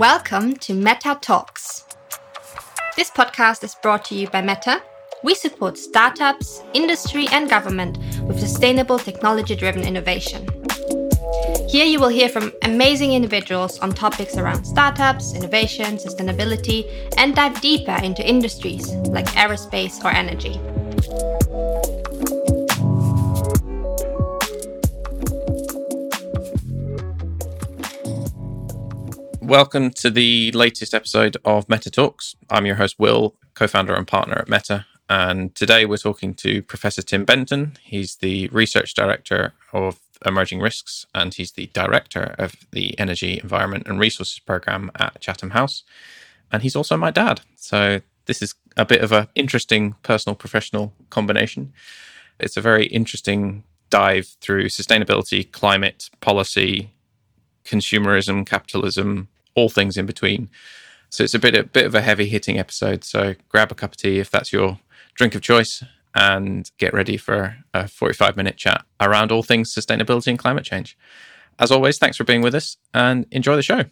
Welcome to Meta Talks. This podcast is brought to you by Meta. We support startups, industry, and government with sustainable technology driven innovation. Here you will hear from amazing individuals on topics around startups, innovation, sustainability, and dive deeper into industries like aerospace or energy. Welcome to the latest episode of Meta Talks. I'm your host, Will, co founder and partner at Meta. And today we're talking to Professor Tim Benton. He's the research director of emerging risks and he's the director of the Energy, Environment and Resources program at Chatham House. And he's also my dad. So this is a bit of an interesting personal professional combination. It's a very interesting dive through sustainability, climate, policy, consumerism, capitalism, all things in between. So it's a bit a bit of a heavy hitting episode. So grab a cup of tea if that's your drink of choice and get ready for a 45 minute chat around all things sustainability and climate change. As always, thanks for being with us and enjoy the show.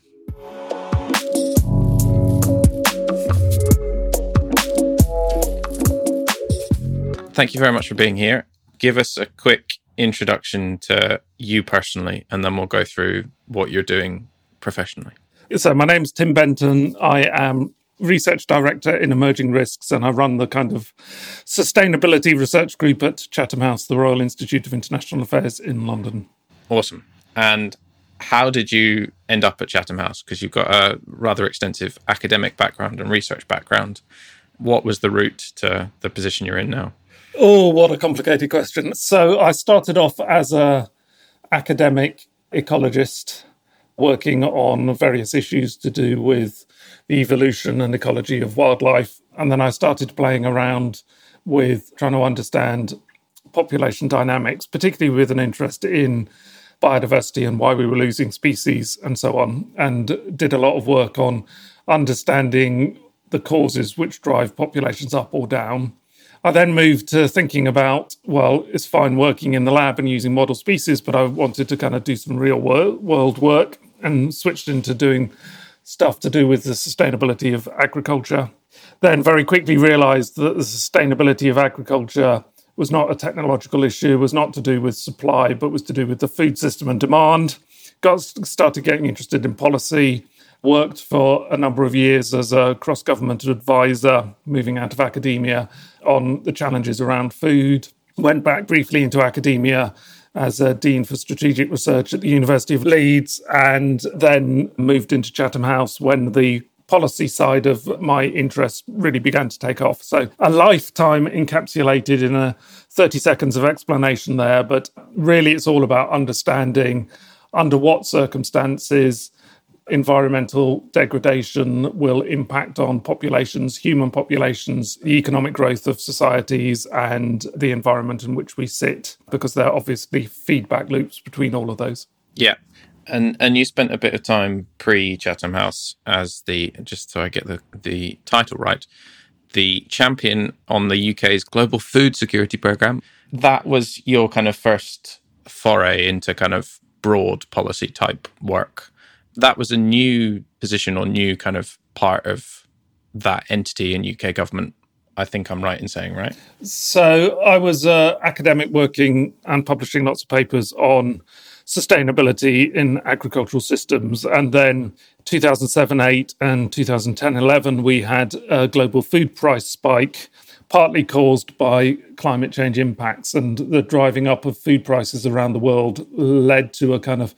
Thank you very much for being here. Give us a quick introduction to you personally, and then we'll go through what you're doing professionally. So, my name's Tim Benton. I am research director in emerging risks, and I run the kind of sustainability research group at Chatham House, the Royal Institute of International Affairs in London. Awesome. And how did you end up at Chatham House? Because you've got a rather extensive academic background and research background. What was the route to the position you're in now? Oh, what a complicated question. So I started off as a academic ecologist working on various issues to do with the evolution and ecology of wildlife. And then I started playing around with trying to understand population dynamics, particularly with an interest in biodiversity and why we were losing species and so on, and did a lot of work on understanding the causes which drive populations up or down. I then moved to thinking about, well, it's fine working in the lab and using model species, but I wanted to kind of do some real world work and switched into doing stuff to do with the sustainability of agriculture. Then very quickly realized that the sustainability of agriculture was not a technological issue, was not to do with supply, but was to do with the food system and demand. Got started getting interested in policy, worked for a number of years as a cross government advisor, moving out of academia on the challenges around food. Went back briefly into academia as a Dean for Strategic Research at the University of Leeds, and then moved into Chatham House when the policy side of my interest really began to take off. So, a lifetime encapsulated in a 30 seconds of explanation there, but really it's all about understanding under what circumstances environmental degradation will impact on populations, human populations, the economic growth of societies, and the environment in which we sit, because there are obviously feedback loops between all of those. Yeah. And and you spent a bit of time pre Chatham House as the just so I get the the title right, the champion on the UK's global food security program. That was your kind of first foray into kind of broad policy type work that was a new position or new kind of part of that entity in UK government. I think I'm right in saying, right? So I was uh, academic working and publishing lots of papers on sustainability in agricultural systems. And then 2007 8 and 2010 11, we had a global food price spike, partly caused by climate change impacts. And the driving up of food prices around the world led to a kind of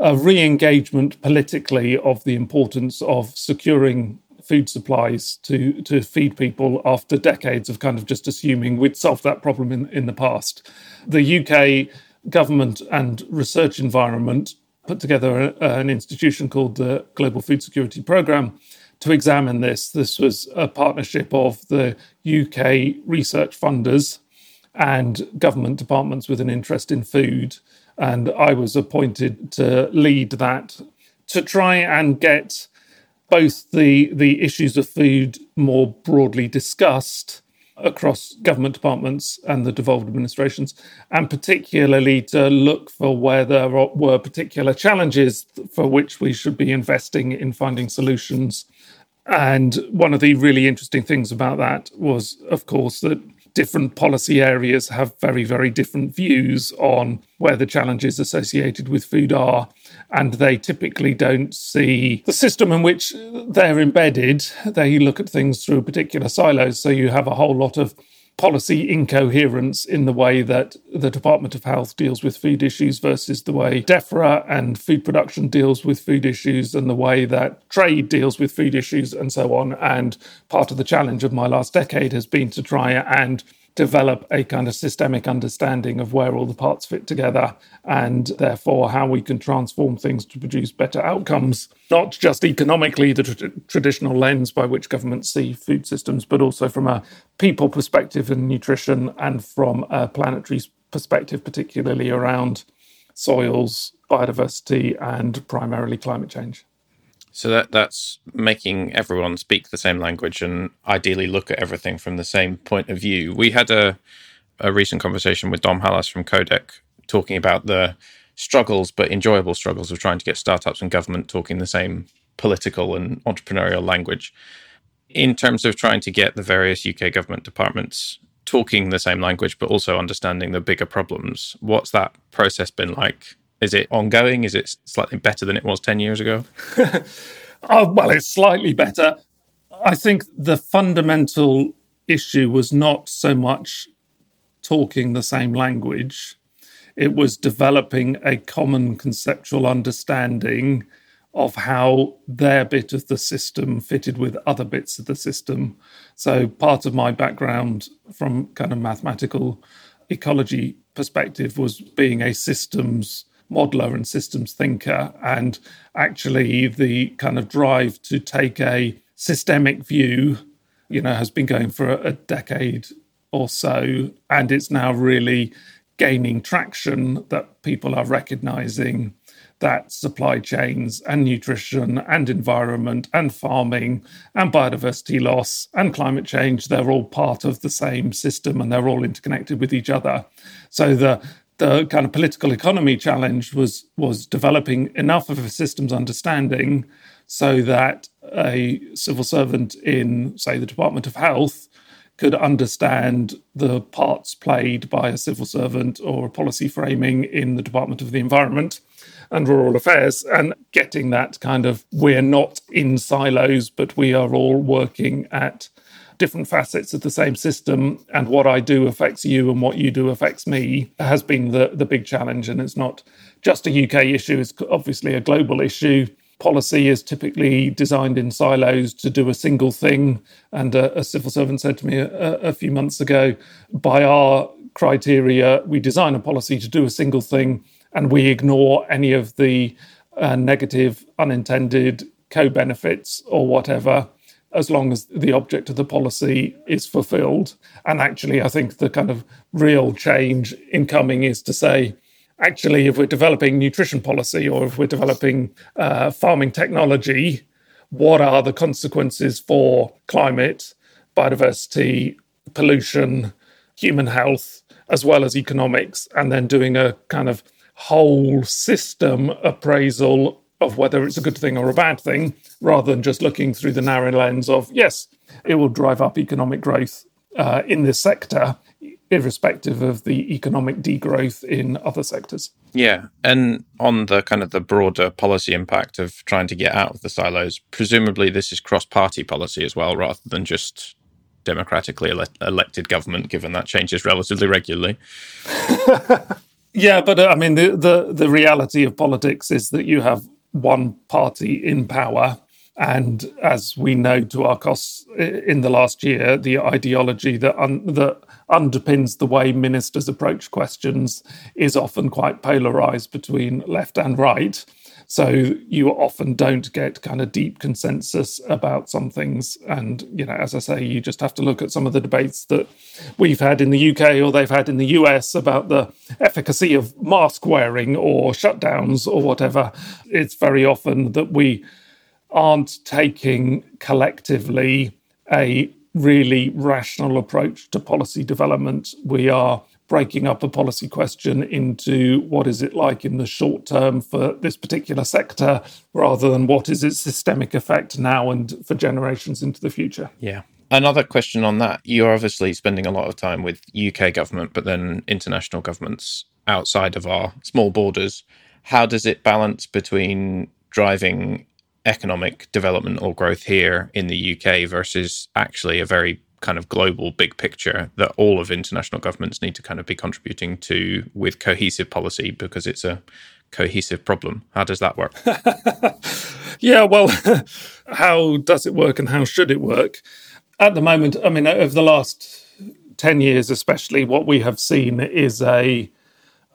a re engagement politically of the importance of securing food supplies to, to feed people after decades of kind of just assuming we'd solved that problem in, in the past. The UK government and research environment put together a, an institution called the Global Food Security Programme to examine this. This was a partnership of the UK research funders and government departments with an interest in food and I was appointed to lead that to try and get both the the issues of food more broadly discussed across government departments and the devolved administrations, and particularly to look for where there were particular challenges for which we should be investing in finding solutions. And one of the really interesting things about that was, of course, that different policy areas have very, very different views on where the challenges associated with food are. And they typically don't see the system in which they're embedded. They look at things through particular silos. So you have a whole lot of policy incoherence in the way that the Department of Health deals with food issues versus the way DEFRA and food production deals with food issues and the way that trade deals with food issues and so on. And part of the challenge of my last decade has been to try and develop a kind of systemic understanding of where all the parts fit together and therefore how we can transform things to produce better outcomes, not just economically, the tr- traditional lens by which governments see food systems, but also from a people perspective in nutrition and from a planetary perspective, particularly around soils, biodiversity, and primarily climate change. So that that's making everyone speak the same language and ideally look at everything from the same point of view. We had a a recent conversation with Dom Hallas from Coadec talking about the struggles, but enjoyable struggles of trying to get startups and government talking the same political and entrepreneurial language. In terms of trying to get the various UK government departments talking the same language, but also understanding the bigger problems, what's that process been like is it ongoing? Is it slightly better than it was 10 years ago? oh, well, it's slightly better. I think the fundamental issue was not so much talking the same language, it was developing a common conceptual understanding of how their bit of the system fitted with other bits of the system. So, part of my background from kind of mathematical ecology perspective was being a systems modeler and systems thinker. And actually, the kind of drive to take a systemic view, you know, has been going for a decade or so. And it's now really gaining traction that people are recognizing that supply chains and nutrition and environment and farming and biodiversity loss and climate change they're all part of the same system and they're all interconnected with each other so the the kind of political economy challenge was was developing enough of a systems understanding so that a civil servant in, say, the Department of Health could understand the parts played by a civil servant or a policy framing in the Department of the Environment and Rural Affairs, and getting that kind of we're not in silos, but we are all working at different facets of the same system and what I do affects you and what you do affects me has been the, the big challenge. And it's not just a UK issue, it's obviously a global issue. Policy is typically designed in silos to do a single thing. And a, a civil servant said to me a, a few months ago, by our criteria, we design a policy to do a single thing and we ignore any of the uh, negative, unintended co benefits or whatever as long as the object of the policy is fulfilled. And actually, I think the kind of real change incoming is to say, actually, if we're developing nutrition policy or if we're developing uh, farming technology, what are the consequences for climate, biodiversity, pollution, human health, as well as economics, and then doing a kind of whole system appraisal of whether it's a good thing or a bad thing, rather than just looking through the narrow lens of, yes, it will drive up economic growth uh, in this sector, irrespective of the economic degrowth in other sectors. Yeah. And on the kind of the broader policy impact of trying to get out of the silos, presumably this is cross party policy as well, rather than just democratically ele- elected government, given that changes relatively regularly. yeah, but uh, I mean, the, the, the reality of politics is that you have one party in power. And as we know to our costs in the last year, the ideology that, un- that underpins the way ministers approach questions is often quite polarized between left and right. So you often don't get kind of deep consensus about some things. And, you know, as I say, you just have to look at some of the debates that we've had in the UK or they've had in the US about the efficacy of mask wearing or shutdowns or whatever. It's very often that we aren't taking collectively a really rational approach to policy development. We are breaking up a policy question into what is it like in the short term for this particular sector rather than what is its systemic effect now and for generations into the future. Yeah. Another question on that. You're obviously spending a lot of time with UK government, but then international governments outside of our small borders. How does it balance between driving economic development or growth here in the UK versus actually a very kind of global big picture that all of international governments need to kind of be contributing to with cohesive policy because it's a cohesive problem. How does that work? yeah, well, how does it work and how should it work? At the moment, I mean, over the last 10 years, especially, what we have seen is a,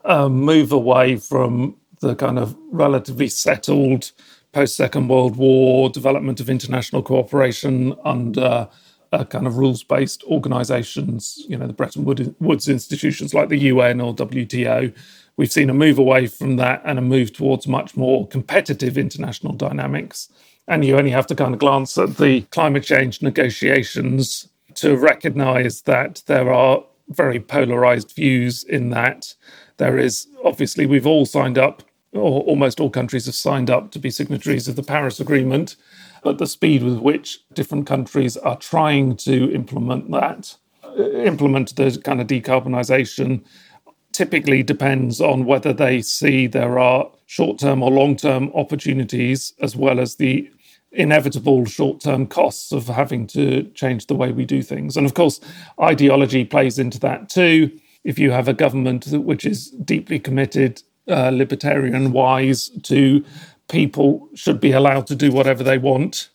a move away from the kind of relatively settled post Second World War development of international cooperation under uh, kind of rules based organizations, you know, the Bretton Woods institutions like the UN or WTO. We've seen a move away from that and a move towards much more competitive international dynamics. And you only have to kind of glance at the climate change negotiations to recognize that there are very polarized views in that. There is obviously, we've all signed up or almost all countries have signed up to be signatories of the Paris Agreement, but the speed with which different countries are trying to implement that, uh, implement the kind of decarbonisation, typically depends on whether they see there are short term or long term opportunities, as well as the inevitable short term costs of having to change the way we do things. And of course, ideology plays into that too. If you have a government which is deeply committed uh, libertarian wise to people should be allowed to do whatever they want,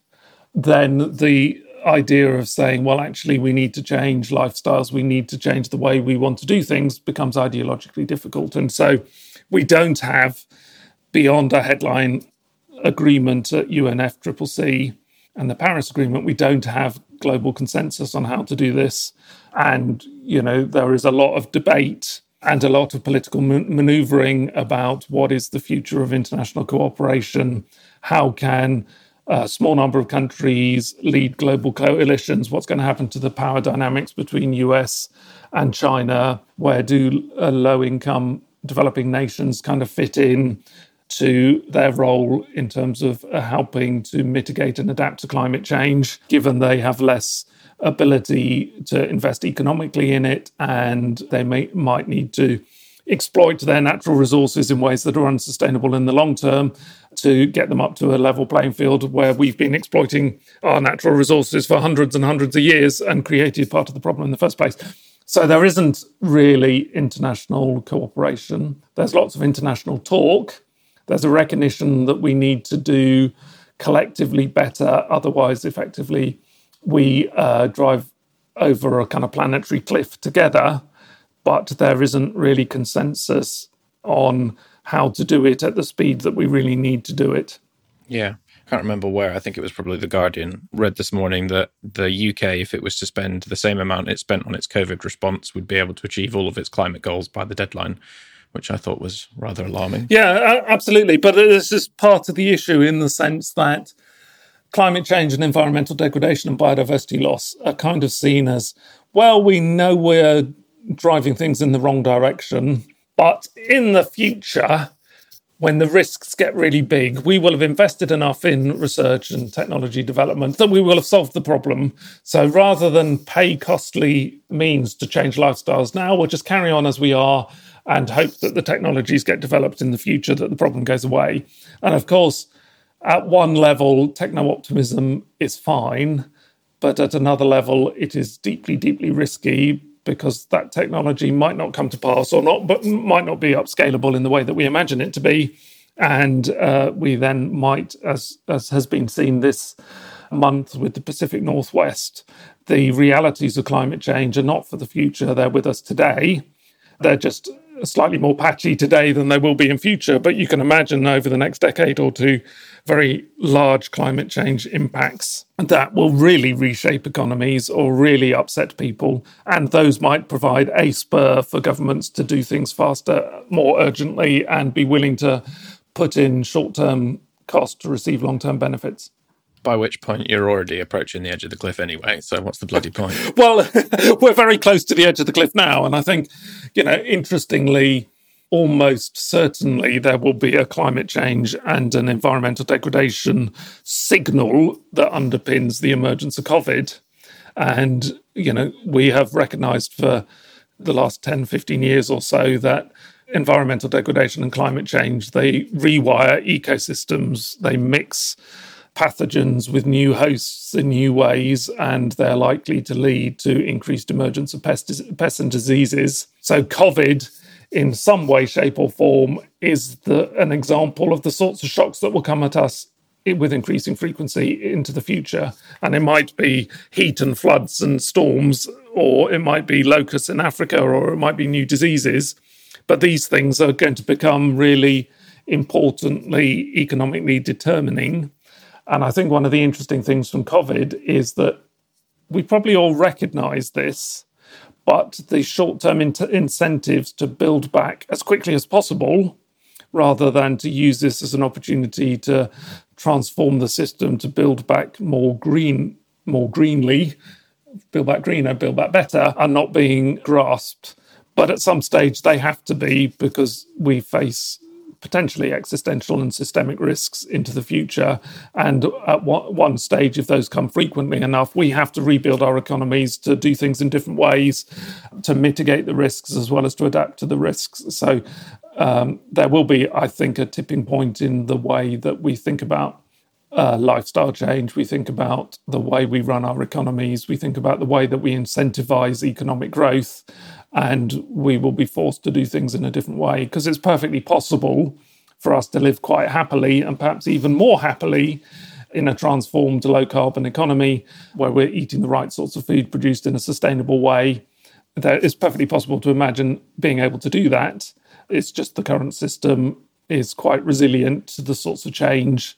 then the idea of saying, well, actually, we need to change lifestyles, we need to change the way we want to do things becomes ideologically difficult. And so we don't have, beyond a headline agreement at UNFCCC and the Paris Agreement, we don't have global consensus on how to do this. And, you know, there is a lot of debate and a lot of political maneuvering about what is the future of international cooperation. How can a small number of countries lead global coalitions? What's going to happen to the power dynamics between US and China? Where do uh, low income developing nations kind of fit in to their role in terms of uh, helping to mitigate and adapt to climate change, given they have less ability to invest economically in it, and they may, might need to exploit their natural resources in ways that are unsustainable in the long term to get them up to a level playing field where we've been exploiting our natural resources for hundreds and hundreds of years and created part of the problem in the first place. So there isn't really international cooperation. There's lots of international talk. There's a recognition that we need to do collectively better, otherwise, effectively, we uh, drive over a kind of planetary cliff together, but there isn't really consensus on how to do it at the speed that we really need to do it. Yeah. I can't remember where. I think it was probably The Guardian. Read this morning that the UK, if it was to spend the same amount it spent on its COVID response, would be able to achieve all of its climate goals by the deadline, which I thought was rather alarming. Yeah, absolutely. But this is part of the issue in the sense that climate change and environmental degradation and biodiversity loss are kind of seen as well, we know we're driving things in the wrong direction, but in the future, when the risks get really big, we will have invested enough in research and technology development that we will have solved the problem. So rather than pay costly means to change lifestyles now, we'll just carry on as we are and hope that the technologies get developed in the future, that the problem goes away. And of course, at one level, techno optimism is fine, but at another level, it is deeply, deeply risky because that technology might not come to pass or not, but might not be upscalable in the way that we imagine it to be. And uh, we then might, as, as has been seen this month with the Pacific Northwest, the realities of climate change are not for the future, they're with us today. They're just slightly more patchy today than they will be in future. But you can imagine over the next decade or two, very large climate change impacts that will really reshape economies or really upset people. And those might provide a spur for governments to do things faster, more urgently, and be willing to put in short term costs to receive long term benefits. By which point you're already approaching the edge of the cliff anyway. So what's the bloody point? well, we're very close to the edge of the cliff now. And I think, you know, interestingly, almost certainly there will be a climate change and an environmental degradation signal that underpins the emergence of COVID. And, you know, we have recognized for the last 10, 15 years or so that environmental degradation and climate change, they rewire ecosystems, they mix pathogens with new hosts in new ways, and they're likely to lead to increased emergence of pests, pests and diseases. So, COVID, in some way, shape, or form, is the, an example of the sorts of shocks that will come at us with increasing frequency into the future. And it might be heat and floods and storms, or it might be locusts in Africa, or it might be new diseases. But these things are going to become really importantly economically determining. And I think one of the interesting things from COVID is that we probably all recognize this, but the short term in- incentives to build back as quickly as possible rather than to use this as an opportunity to transform the system to build back more green, more greenly, build back greener, build back better, are not being grasped. But at some stage, they have to be because we face potentially existential and systemic risks into the future. And at one stage, if those come frequently enough, we have to rebuild our economies to do things in different ways to mitigate the risks as well as to adapt to the risks. So um, there will be, I think, a tipping point in the way that we think about uh, lifestyle change. We think about the way we run our economies. We think about the way that we incentivize economic growth. And we will be forced to do things in a different way because it's perfectly possible for us to live quite happily and perhaps even more happily in a transformed low carbon economy where we're eating the right sorts of food produced in a sustainable way. That it's perfectly possible to imagine being able to do that it's just the current system is quite resilient to the sorts of change,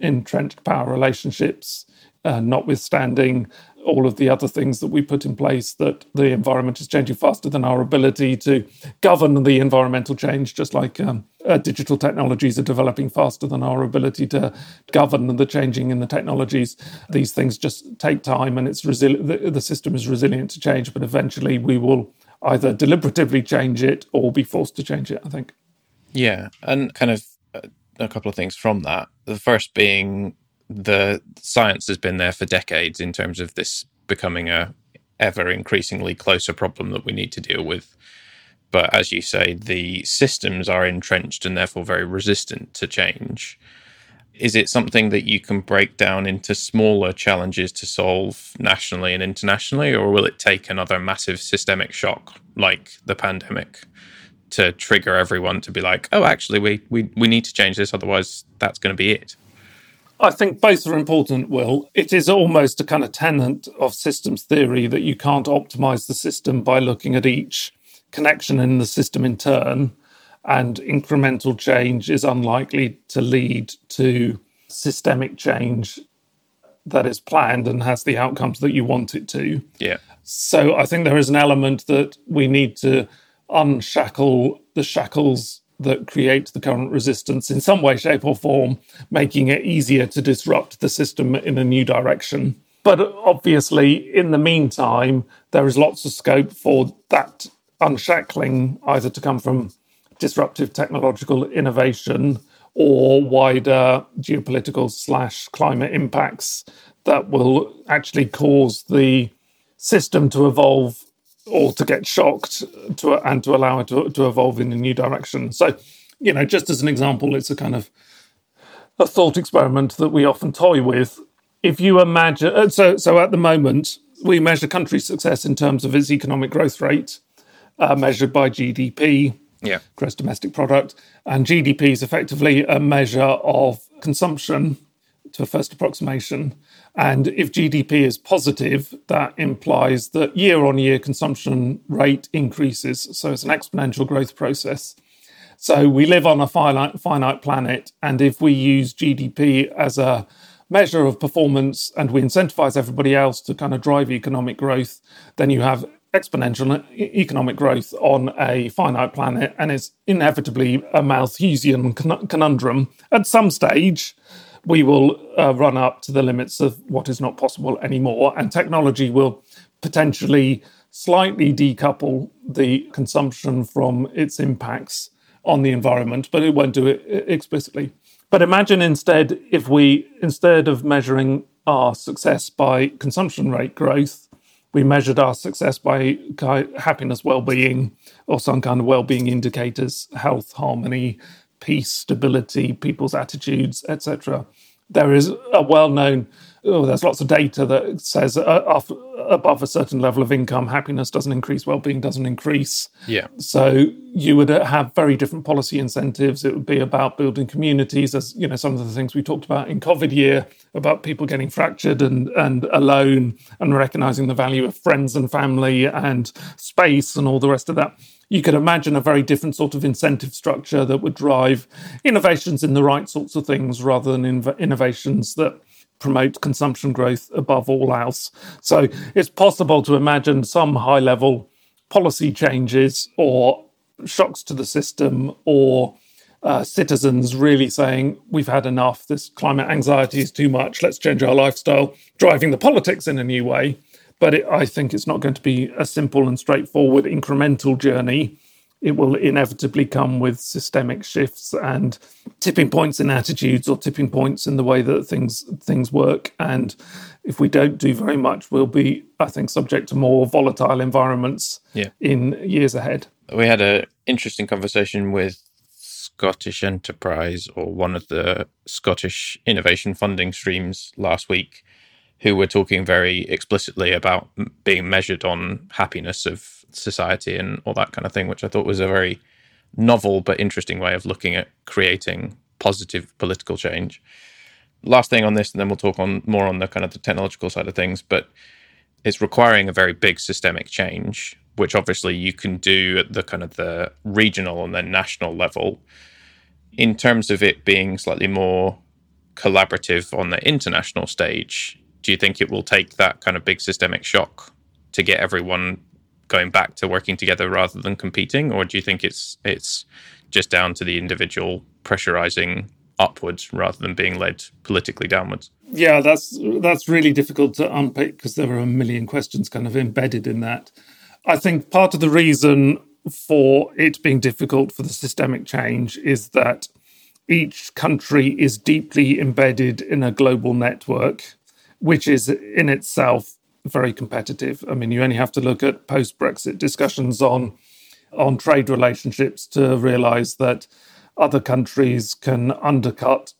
entrenched power relationships, uh, notwithstanding all of the other things that we put in place, that the environment is changing faster than our ability to govern the environmental change, just like um, uh, digital technologies are developing faster than our ability to govern the changing in the technologies. These things just take time and it's resil- the, the system is resilient to change, but eventually we will either deliberatively change it or be forced to change it, I think. Yeah. And kind of a couple of things from that. The first being the science has been there for decades in terms of this becoming a ever increasingly closer problem that we need to deal with. But as you say, the systems are entrenched and therefore very resistant to change is it something that you can break down into smaller challenges to solve nationally and internationally, or will it take another massive systemic shock like the pandemic to trigger everyone to be like, oh, actually, we, we, we need to change this, otherwise, that's going to be it? I think both are important, Will. It is almost a kind of tenet of systems theory that you can't optimize the system by looking at each connection in the system in turn and incremental change is unlikely to lead to systemic change that is planned and has the outcomes that you want it to. Yeah. So I think there is an element that we need to unshackle the shackles that create the current resistance in some way, shape, or form, making it easier to disrupt the system in a new direction. But obviously, in the meantime, there is lots of scope for that unshackling either to come from disruptive technological innovation or wider geopolitical slash climate impacts that will actually cause the system to evolve or to get shocked to and to allow it to, to evolve in a new direction. So, you know, just as an example, it's a kind of a thought experiment that we often toy with. If you imagine, uh, so so at the moment we measure country success in terms of its economic growth rate, uh, measured by GDP, yeah. gross domestic product. And GDP is effectively a measure of consumption to a first approximation. And if GDP is positive, that implies that year on year consumption rate increases. So it's an exponential growth process. So we live on a finite, finite planet. And if we use GDP as a measure of performance and we incentivize everybody else to kind of drive economic growth, then you have exponential economic growth on a finite planet, and it's inevitably a Malthusian conundrum. At some stage, we will uh, run up to the limits of what is not possible anymore. And technology will potentially slightly decouple the consumption from its impacts on the environment, but it won't do it explicitly. But imagine instead if we, instead of measuring our success by consumption rate growth, we measured our success by happiness, well-being, or some kind of well-being indicators, health, harmony, peace, stability, people's attitudes, etc. There is a well-known oh, there's lots of data that says uh, above a certain level of income, happiness doesn't increase, well-being doesn't increase. Yeah. So you would have very different policy incentives. It would be about building communities, as you know, some of the things we talked about in COVID year about people getting fractured and and alone, and recognizing the value of friends and family and space and all the rest of that you could imagine a very different sort of incentive structure that would drive innovations in the right sorts of things rather than innovations that promote consumption growth above all else. So it's possible to imagine some high level policy changes or shocks to the system or uh, citizens really saying, we've had enough, this climate anxiety is too much, let's change our lifestyle, driving the politics in a new way. But it, I think it's not going to be a simple and straightforward incremental journey it will inevitably come with systemic shifts and tipping points in attitudes or tipping points in the way that things things work. And if we don't do very much, we'll be, I think, subject to more volatile environments yeah. in years ahead. We had an interesting conversation with Scottish Enterprise or one of the Scottish innovation funding streams last week who were talking very explicitly about being measured on happiness of society and all that kind of thing, which I thought was a very novel but interesting way of looking at creating positive political change. Last thing on this, and then we'll talk on more on the kind of the technological side of things, but it's requiring a very big systemic change, which obviously you can do at the kind of the regional and then national level. In terms of it being slightly more collaborative on the international stage, do you think it will take that kind of big systemic shock to get everyone going back to working together rather than competing, or do you think it's it's just down to the individual pressurizing upwards rather than being led politically downwards? Yeah, that's that's really difficult to unpick because there are a million questions kind of embedded in that. I think part of the reason for it being difficult for the systemic change is that each country is deeply embedded in a global network which is in itself very competitive. I mean, you only have to look at post Brexit discussions on on trade relationships to realize that other countries can undercut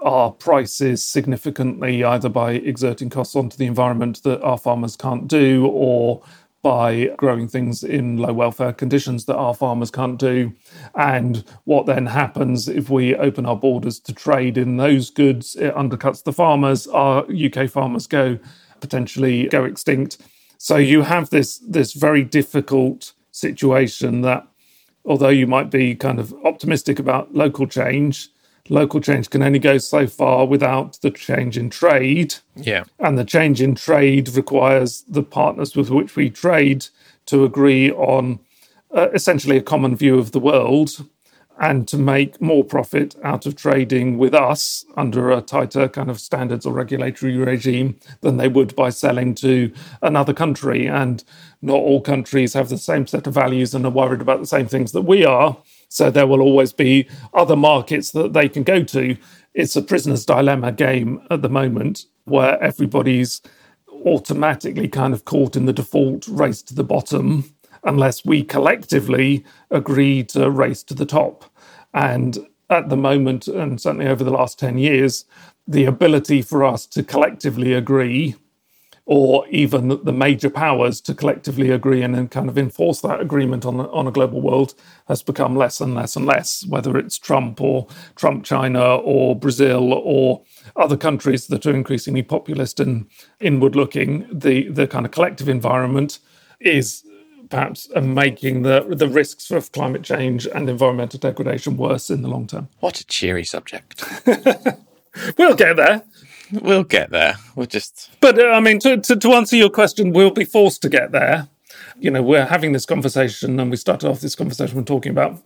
our prices significantly either by exerting costs onto the environment that our farmers can't do or by growing things in low welfare conditions that our farmers can't do. And what then happens if we open our borders to trade in those goods, it undercuts the farmers. Our UK farmers go potentially go extinct. So you have this this very difficult situation that although you might be kind of optimistic about local change, local change can only go so far without the change in trade. Yeah. And the change in trade requires the partners with which we trade to agree on uh, essentially a common view of the world and to make more profit out of trading with us under a tighter kind of standards or regulatory regime than they would by selling to another country. And not all countries have the same set of values and are worried about the same things that we are. So there will always be other markets that they can go to. It's a prisoner's dilemma game at the moment where everybody's automatically kind of caught in the default race to the bottom unless we collectively agree to race to the top. And at the moment, and certainly over the last 10 years, the ability for us to collectively agree or even the major powers to collectively agree and then kind of enforce that agreement on, on a global world has become less and less and less, whether it's Trump or Trump China or Brazil or other countries that are increasingly populist and inward looking, the, the kind of collective environment is perhaps uh, making the, the risks of climate change and environmental degradation worse in the long term. What a cheery subject. we'll get there. We'll get there. We'll just. But uh, I mean, to, to, to answer your question, we'll be forced to get there. you know, we're having this conversation and we started off this conversation with talking about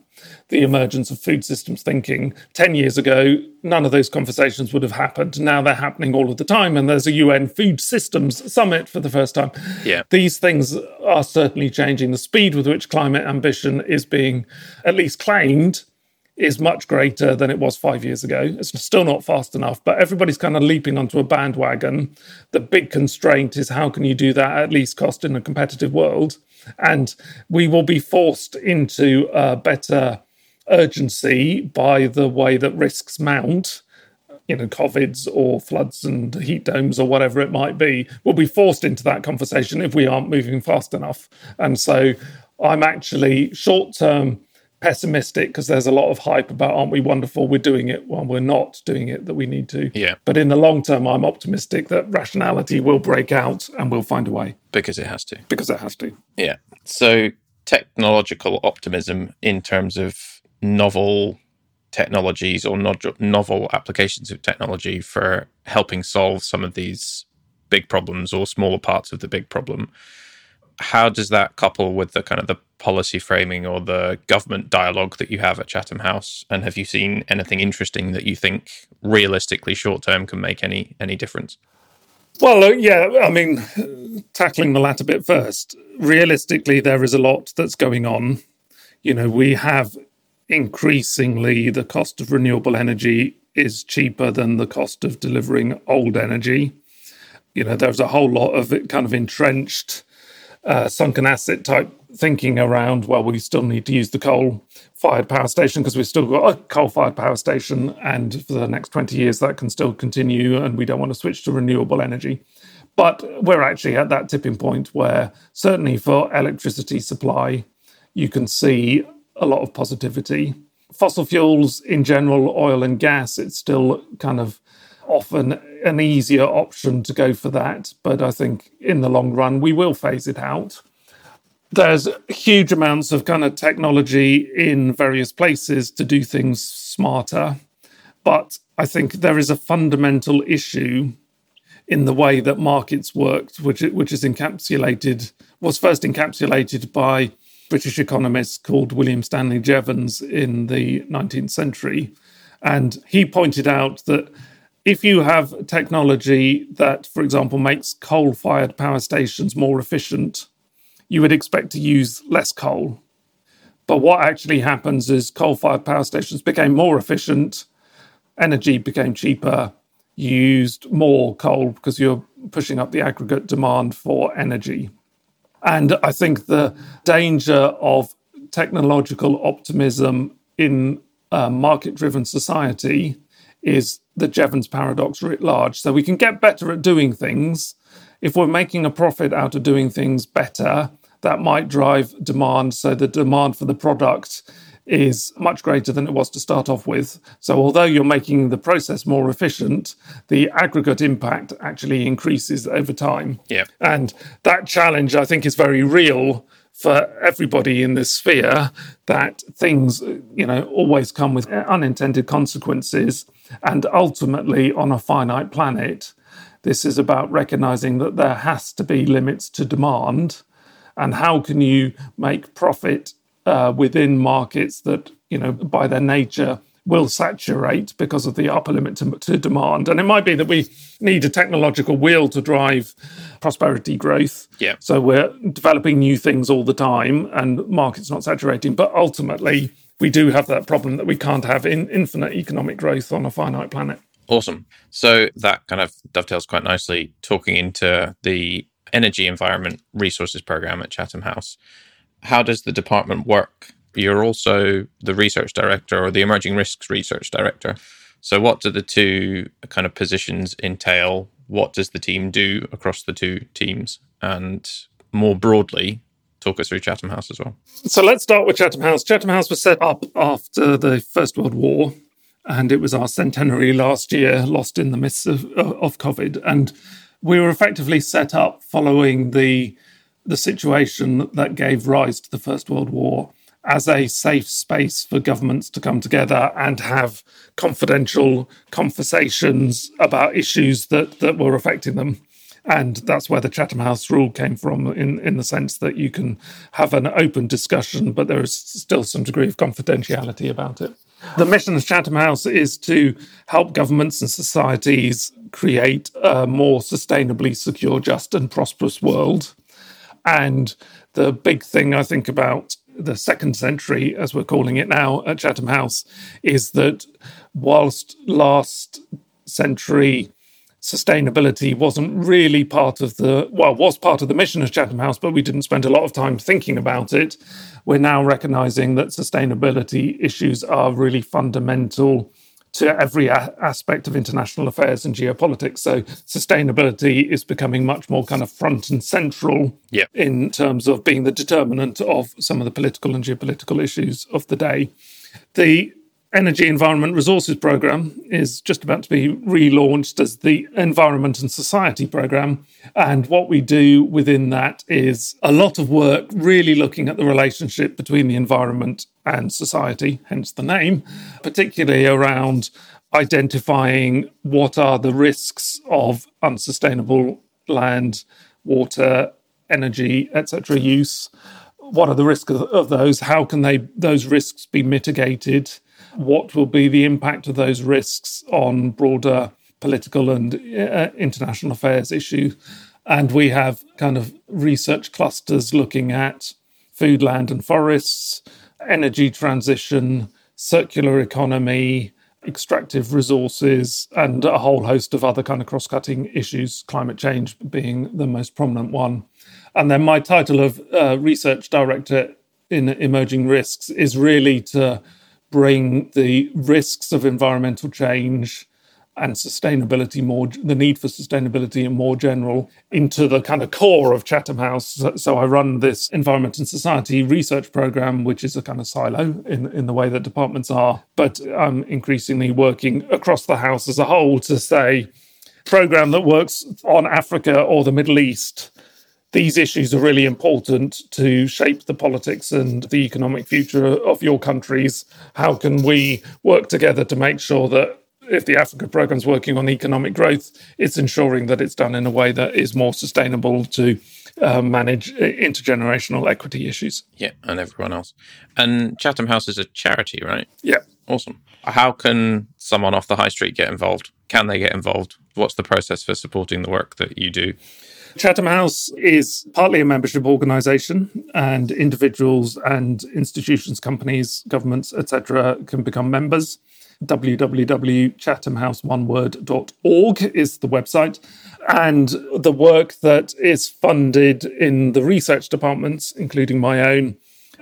the emergence of food systems thinking. 10 years ago, none of those conversations would have happened. Now they're happening all of the time. And there's a UN Food Systems Summit for the first time. Yeah. These things are certainly changing. The speed with which climate ambition is being at least claimed is much greater than it was five years ago. It's still not fast enough, but everybody's kind of leaping onto a bandwagon. The big constraint is how can you do that at least cost in a competitive world? And we will be forced into a better urgency by the way that risks mount. You know, COVIDs or floods and heat domes or whatever it might be, we'll be forced into that conversation if we aren't moving fast enough. And so I'm actually short term pessimistic because there's a lot of hype about aren't we wonderful? We're doing it. Well we're not doing it that we need to. Yeah. But in the long term i'm optimistic that rationality will break out and we'll find a way. Because it has to. Because it has to. Yeah. So technological optimism in terms of novel technologies or novel applications of technology for helping solve some of these big problems or smaller parts of the big problem how does that couple with the kind of the policy framing or the government dialogue that you have at Chatham House? And have you seen anything interesting that you think realistically short term can make any any difference? Well, uh, yeah, I mean, tackling the latter bit first. Realistically, there is a lot that's going on. You know, we have increasingly the cost of renewable energy is cheaper than the cost of delivering old energy. You know, there's a whole lot of it kind of entrenched uh, sunken asset type thinking around, well, we still need to use the coal fired power station because we've still got a coal fired power station. And for the next 20 years, that can still continue. And we don't want to switch to renewable energy. But we're actually at that tipping point where, certainly for electricity supply, you can see a lot of positivity. Fossil fuels in general, oil and gas, it's still kind of often an easier option to go for that. But I think in the long run, we will phase it out. There's huge amounts of kind of technology in various places to do things smarter. But I think there is a fundamental issue in the way that markets worked, which, which is encapsulated, was first encapsulated by British economist called William Stanley Jevons in the 19th century. And he pointed out that if you have technology that, for example, makes coal fired power stations more efficient, you would expect to use less coal. But what actually happens is coal fired power stations became more efficient, energy became cheaper, you used more coal because you're pushing up the aggregate demand for energy. And I think the danger of technological optimism in a market driven society is the Jevons paradox writ large. So we can get better at doing things. If we're making a profit out of doing things better, that might drive demand. So the demand for the product is much greater than it was to start off with. So although you're making the process more efficient, the aggregate impact actually increases over time. Yeah. And that challenge, I think, is very real for everybody in this sphere that things, you know, always come with unintended consequences. And ultimately, on a finite planet, this is about recognizing that there has to be limits to demand. And how can you make profit uh, within markets that, you know, by their nature, will saturate because of the upper limit to, to, demand. And it might be that we need a technological wheel to drive prosperity growth. Yeah. So we're developing new things all the time and markets not saturating. But ultimately, we do have that problem that we can't have in infinite economic growth on a finite planet. Awesome. So that kind of dovetails quite nicely talking into the energy environment resources program at Chatham House. How does the department work you're also the research director or the emerging risks research director. So, what do the two kind of positions entail? What does the team do across the two teams? And more broadly, talk us through Chatham House as well. So, let's start with Chatham House. Chatham House was set up after the First World War, and it was our centenary last year, lost in the midst of, uh, of COVID. And we were effectively set up following the the situation that gave rise to the First World War as a safe space for governments to come together and have confidential conversations about issues that, that were affecting them. And that's where the Chatham House rule came from, in, in the sense that you can have an open discussion, but there is still some degree of confidentiality about it. The mission of Chatham House is to help governments and societies create a more sustainably secure, just, and prosperous world. And the big thing I think about the second century, as we're calling it now at Chatham House, is that whilst last century sustainability wasn't really part of the well was part of the mission of Chatham House, but we didn't spend a lot of time thinking about it. We're now recognizing that sustainability issues are really fundamental to every a- aspect of international affairs and geopolitics. So sustainability is becoming much more kind of front and central yeah. in terms of being the determinant of some of the political and geopolitical issues of the day. The Energy Environment Resources Programme is just about to be relaunched as the Environment and Society Programme. And what we do within that is a lot of work really looking at the relationship between the environment and society, hence the name, particularly around identifying what are the risks of unsustainable land, water, energy, etc. use. What are the risks of those? How can they those risks be mitigated? what will be the impact of those risks on broader political and uh, international affairs issues. And we have kind of research clusters looking at food, land, and forests, energy transition, circular economy, extractive resources, and a whole host of other kind of cross cutting issues, climate change being the most prominent one. And then my title of uh, research director in emerging risks is really to bring the risks of environmental change and sustainability more the need for sustainability in more general into the kind of core of Chatham House. So I run this environment and society research program, which is a kind of silo in, in the way that departments are. But I'm increasingly working across the house as a whole to say program that works on Africa or the Middle East these issues are really important to shape the politics and the economic future of your countries. How can we work together to make sure that if the Africa program is working on economic growth, it's ensuring that it's done in a way that is more sustainable to uh, manage intergenerational equity issues. Yeah, and everyone else. And Chatham House is a charity, right? Yeah. Awesome. How can someone off the high street get involved? Can they get involved? What's the process for supporting the work that you do? Chatham House is partly a membership organisation, and individuals and institutions, companies, governments, etc., can become members. www.chathamhouseoneword.org is the website. And the work that is funded in the research departments, including my own,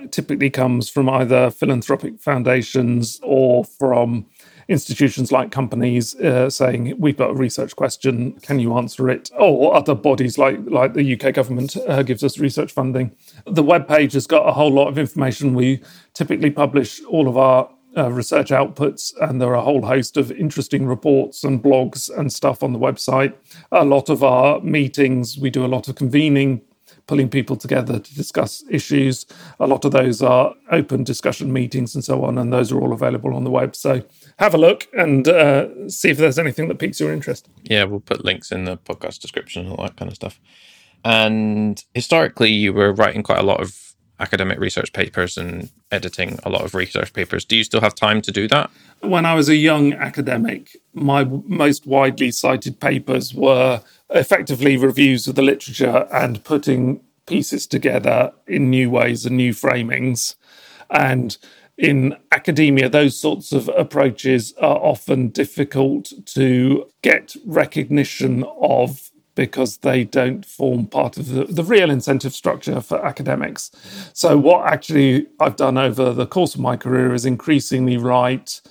typically comes from either philanthropic foundations or from institutions like companies uh, saying we've got a research question. Can you answer it? Or other bodies like like the UK government uh, gives us research funding. The web page has got a whole lot of information. We typically publish all of our uh, research outputs, and there are a whole host of interesting reports and blogs and stuff on the website. A lot of our meetings, we do a lot of convening pulling people together to discuss issues. A lot of those are open discussion meetings and so on, and those are all available on the web. So have a look and uh, see if there's anything that piques your interest. Yeah, we'll put links in the podcast description and all that kind of stuff. And historically, you were writing quite a lot of academic research papers and editing a lot of research papers. Do you still have time to do that? When I was a young academic, my most widely cited papers were effectively reviews of the literature and putting pieces together in new ways and new framings. And in academia, those sorts of approaches are often difficult to get recognition of because they don't form part of the, the real incentive structure for academics. So, what actually I've done over the course of my career is increasingly write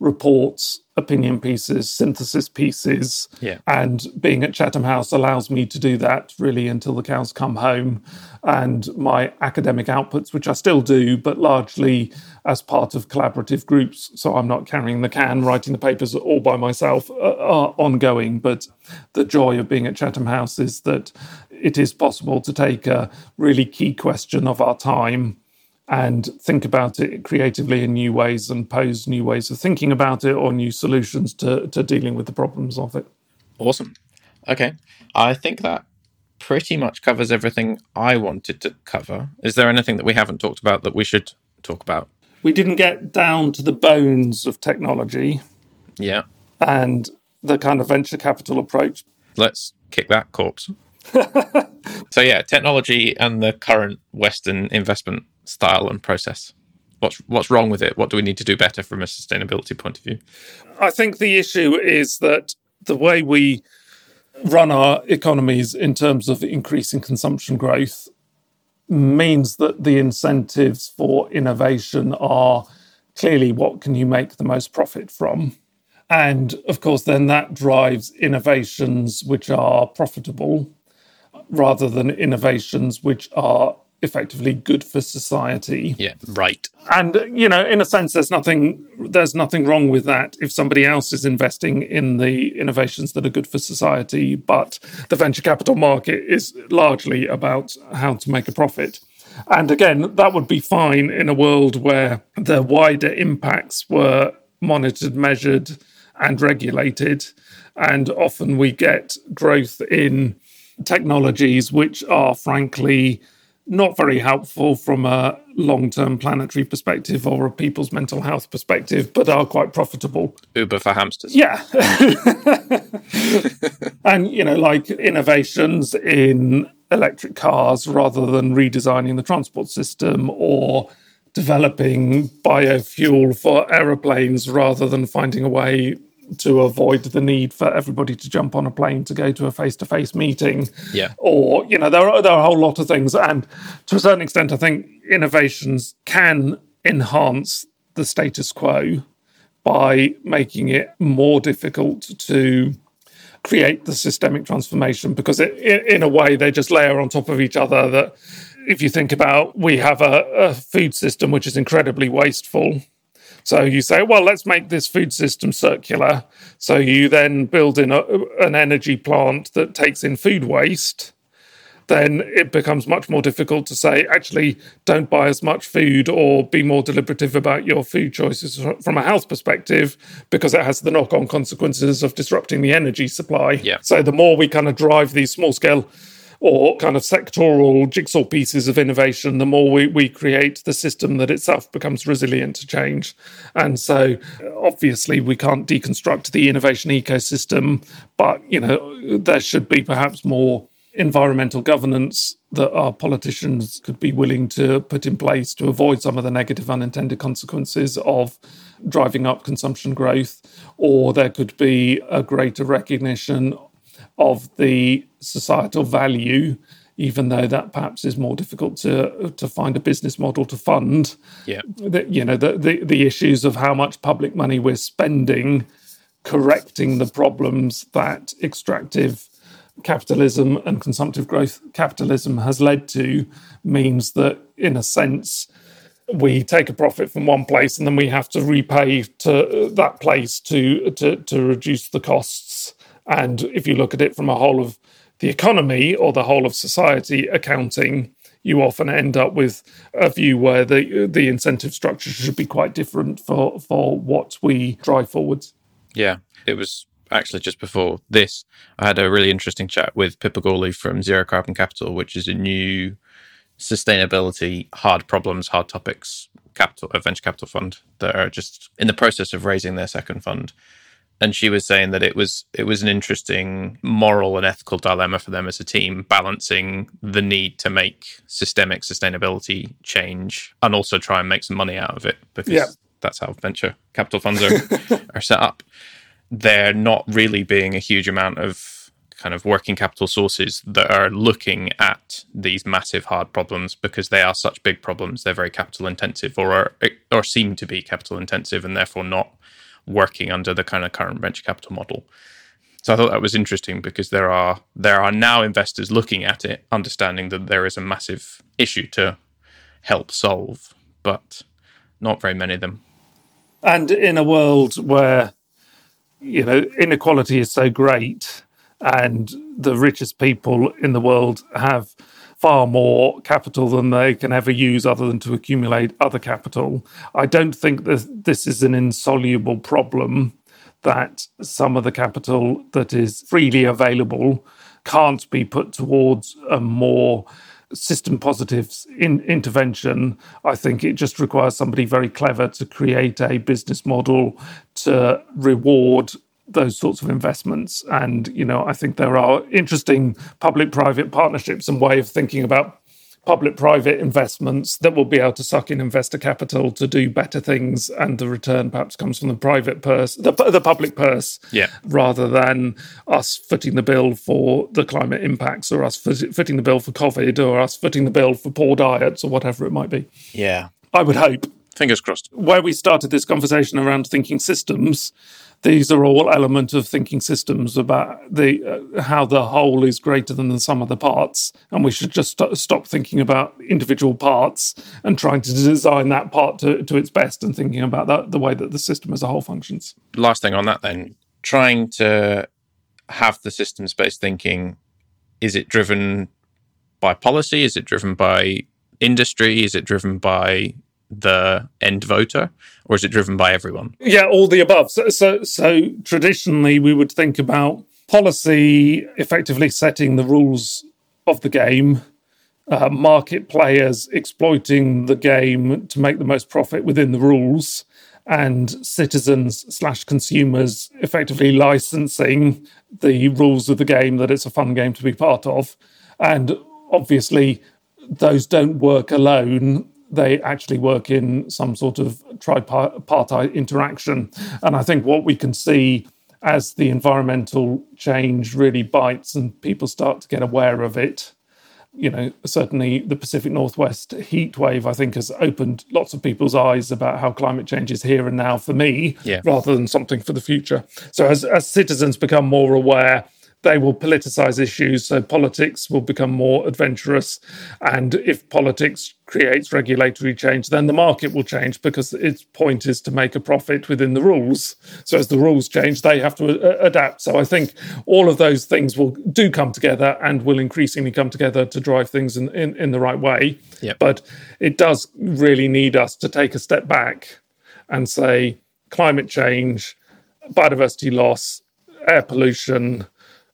reports, opinion pieces, synthesis pieces. Yeah. And being at Chatham House allows me to do that really until the cows come home. And my academic outputs, which I still do, but largely as part of collaborative groups. So I'm not carrying the can, writing the papers all by myself, uh, are ongoing. But the joy of being at Chatham House is that it is possible to take a really key question of our time and think about it creatively in new ways and pose new ways of thinking about it or new solutions to, to dealing with the problems of it. Awesome. Okay. I think that pretty much covers everything I wanted to cover. Is there anything that we haven't talked about that we should talk about? We didn't get down to the bones of technology Yeah. and the kind of venture capital approach. Let's kick that corpse. so yeah, technology and the current Western investment style and process. What's what's wrong with it? What do we need to do better from a sustainability point of view? I think the issue is that the way we run our economies in terms of increasing consumption growth means that the incentives for innovation are clearly what can you make the most profit from. And of course, then that drives innovations which are profitable rather than innovations which are effectively good for society. Yeah, right. And you know, in a sense, there's nothing there's nothing wrong with that if somebody else is investing in the innovations that are good for society. But the venture capital market is largely about how to make a profit. And again, that would be fine in a world where the wider impacts were monitored, measured, and regulated. And often we get growth in technologies which are frankly not very helpful from a long term planetary perspective or a people's mental health perspective, but are quite profitable. Uber for hamsters. Yeah. and, you know, like innovations in electric cars rather than redesigning the transport system or developing biofuel for aeroplanes rather than finding a way to avoid the need for everybody to jump on a plane to go to a face-to-face meeting. Yeah. Or, you know, there are, there are a whole lot of things. And to a certain extent, I think innovations can enhance the status quo by making it more difficult to create the systemic transformation because it, in a way they just layer on top of each other that if you think about we have a, a food system which is incredibly wasteful so you say, well, let's make this food system circular. So you then build in a, an energy plant that takes in food waste. Then it becomes much more difficult to say, actually, don't buy as much food or be more deliberative about your food choices from a health perspective because it has the knock on consequences of disrupting the energy supply. Yeah. So the more we kind of drive these small scale or kind of sectoral jigsaw pieces of innovation, the more we, we create the system that itself becomes resilient to change. And so obviously we can't deconstruct the innovation ecosystem, but you know, there should be perhaps more environmental governance that our politicians could be willing to put in place to avoid some of the negative unintended consequences of driving up consumption growth, or there could be a greater recognition of the societal value, even though that perhaps is more difficult to to find a business model to fund. Yeah, the, you know the, the the issues of how much public money we're spending correcting the problems that extractive capitalism and consumptive growth capitalism has led to means that in a sense we take a profit from one place and then we have to repay to that place to to to reduce the costs and if you look at it from a whole of the economy or the whole of society accounting, you often end up with a view where the the incentive structure should be quite different for for what we drive forwards. Yeah, it was actually just before this. I had a really interesting chat with Pippa Gawley from Zero Carbon Capital, which is a new sustainability hard problems, hard topics capital venture capital fund that are just in the process of raising their second fund and she was saying that it was it was an interesting moral and ethical dilemma for them as a team balancing the need to make systemic sustainability change and also try and make some money out of it because yeah. that's how venture capital funds are, are set up there not really being a huge amount of kind of working capital sources that are looking at these massive hard problems because they are such big problems they're very capital intensive or are, or seem to be capital intensive and therefore not working under the kind of current venture capital model. So I thought that was interesting because there are there are now investors looking at it, understanding that there is a massive issue to help solve, but not very many of them. And in a world where you know inequality is so great and the richest people in the world have far more capital than they can ever use other than to accumulate other capital. I don't think that this is an insoluble problem that some of the capital that is freely available can't be put towards a more system positives in intervention. I think it just requires somebody very clever to create a business model to reward those sorts of investments. And, you know, I think there are interesting public private partnerships and way of thinking about public private investments that will be able to suck in investor capital to do better things and the return perhaps comes from the private purse the, the public purse yeah. rather than us footing the bill for the climate impacts or us footing the bill for covid or us footing the bill for poor diets or whatever it might be. Yeah. I would hope fingers crossed. Where we started this conversation around thinking systems these are all elements of thinking systems about the uh, how the whole is greater than the sum of the parts and we should just st- stop thinking about individual parts and trying to design that part to, to its best and thinking about that, the way that the system as a whole functions. Last thing on that then trying to have the systems based thinking is it driven by policy? Is it driven by industry? Is it driven by the end voter, or is it driven by everyone? Yeah, all the above. So, so, so traditionally, we would think about policy effectively setting the rules of the game, uh, market players exploiting the game to make the most profit within the rules, and citizens slash consumers effectively licensing the rules of the game that it's a fun game to be part of. And obviously, those don't work alone they actually work in some sort of tripartite interaction. And I think what we can see as the environmental change really bites and people start to get aware of it. You know, certainly the Pacific Northwest heat wave, I think, has opened lots of people's eyes about how climate change is here and now for me, yeah. rather than something for the future. So, as, as citizens become more aware, they will politicize issues. So politics will become more adventurous. And if politics creates regulatory change, then the market will change because its point is to make a profit within the rules. So as the rules change, they have to uh, adapt. So I think all of those things will do come together and will increasingly come together to drive things in, in, in the right way. Yep. But it does really need us to take a step back and say climate change, biodiversity loss, air pollution,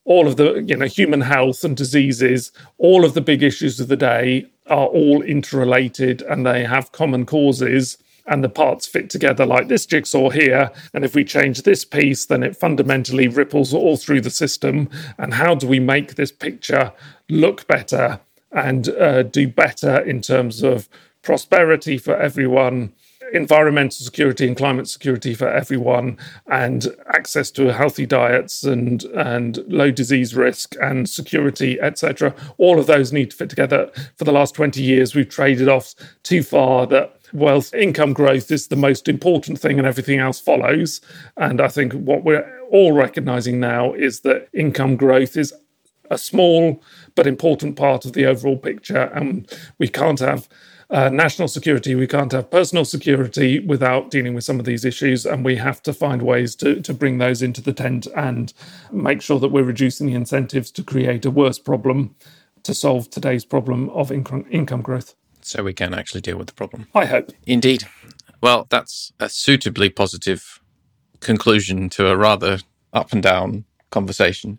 all of the you know human health and diseases all of the big issues of the day are all interrelated and they have common causes and the parts fit together like this jigsaw here. And if we change this piece then it fundamentally ripples all through the system. And how do we make this picture look better and uh, do better in terms of prosperity for everyone environmental security and climate security for everyone, and access to healthy diets and and low disease risk and security, etc. All of those need to fit together. For the last twenty years, we've traded off too far that wealth income growth is the most important thing and everything else follows. And I think what we're all recognizing now is that income growth is a small but important part of the overall picture, and we can't have uh, national security, we can't have personal security without dealing with some of these issues. And we have to find ways to, to bring those into the tent and make sure that we're reducing the incentives to create a worse problem to solve today's problem of income, income growth. So we can actually deal with the problem. I hope. Indeed. Well, that's a suitably positive conclusion to a rather up and down conversation.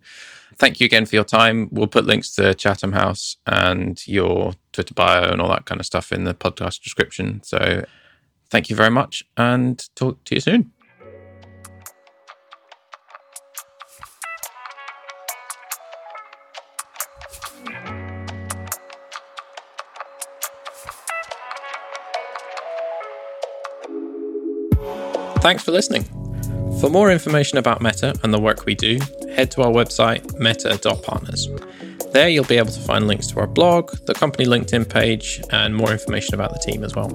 Thank you again for your time. We'll put links to Chatham House and your Twitter bio and all that kind of stuff in the podcast description. So thank you very much and talk to you soon. Thanks for listening. For more information about Meta and the work we do, head to our website, meta.partners. There, you'll be able to find links to our blog, the company LinkedIn page, and more information about the team as well.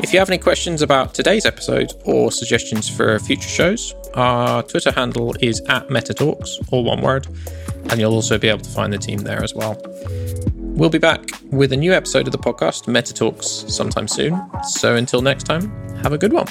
If you have any questions about today's episode or suggestions for future shows, our Twitter handle is at MetaTalks, all one word, and you'll also be able to find the team there as well. We'll be back with a new episode of the podcast, MetaTalks, sometime soon. So until next time, have a good one.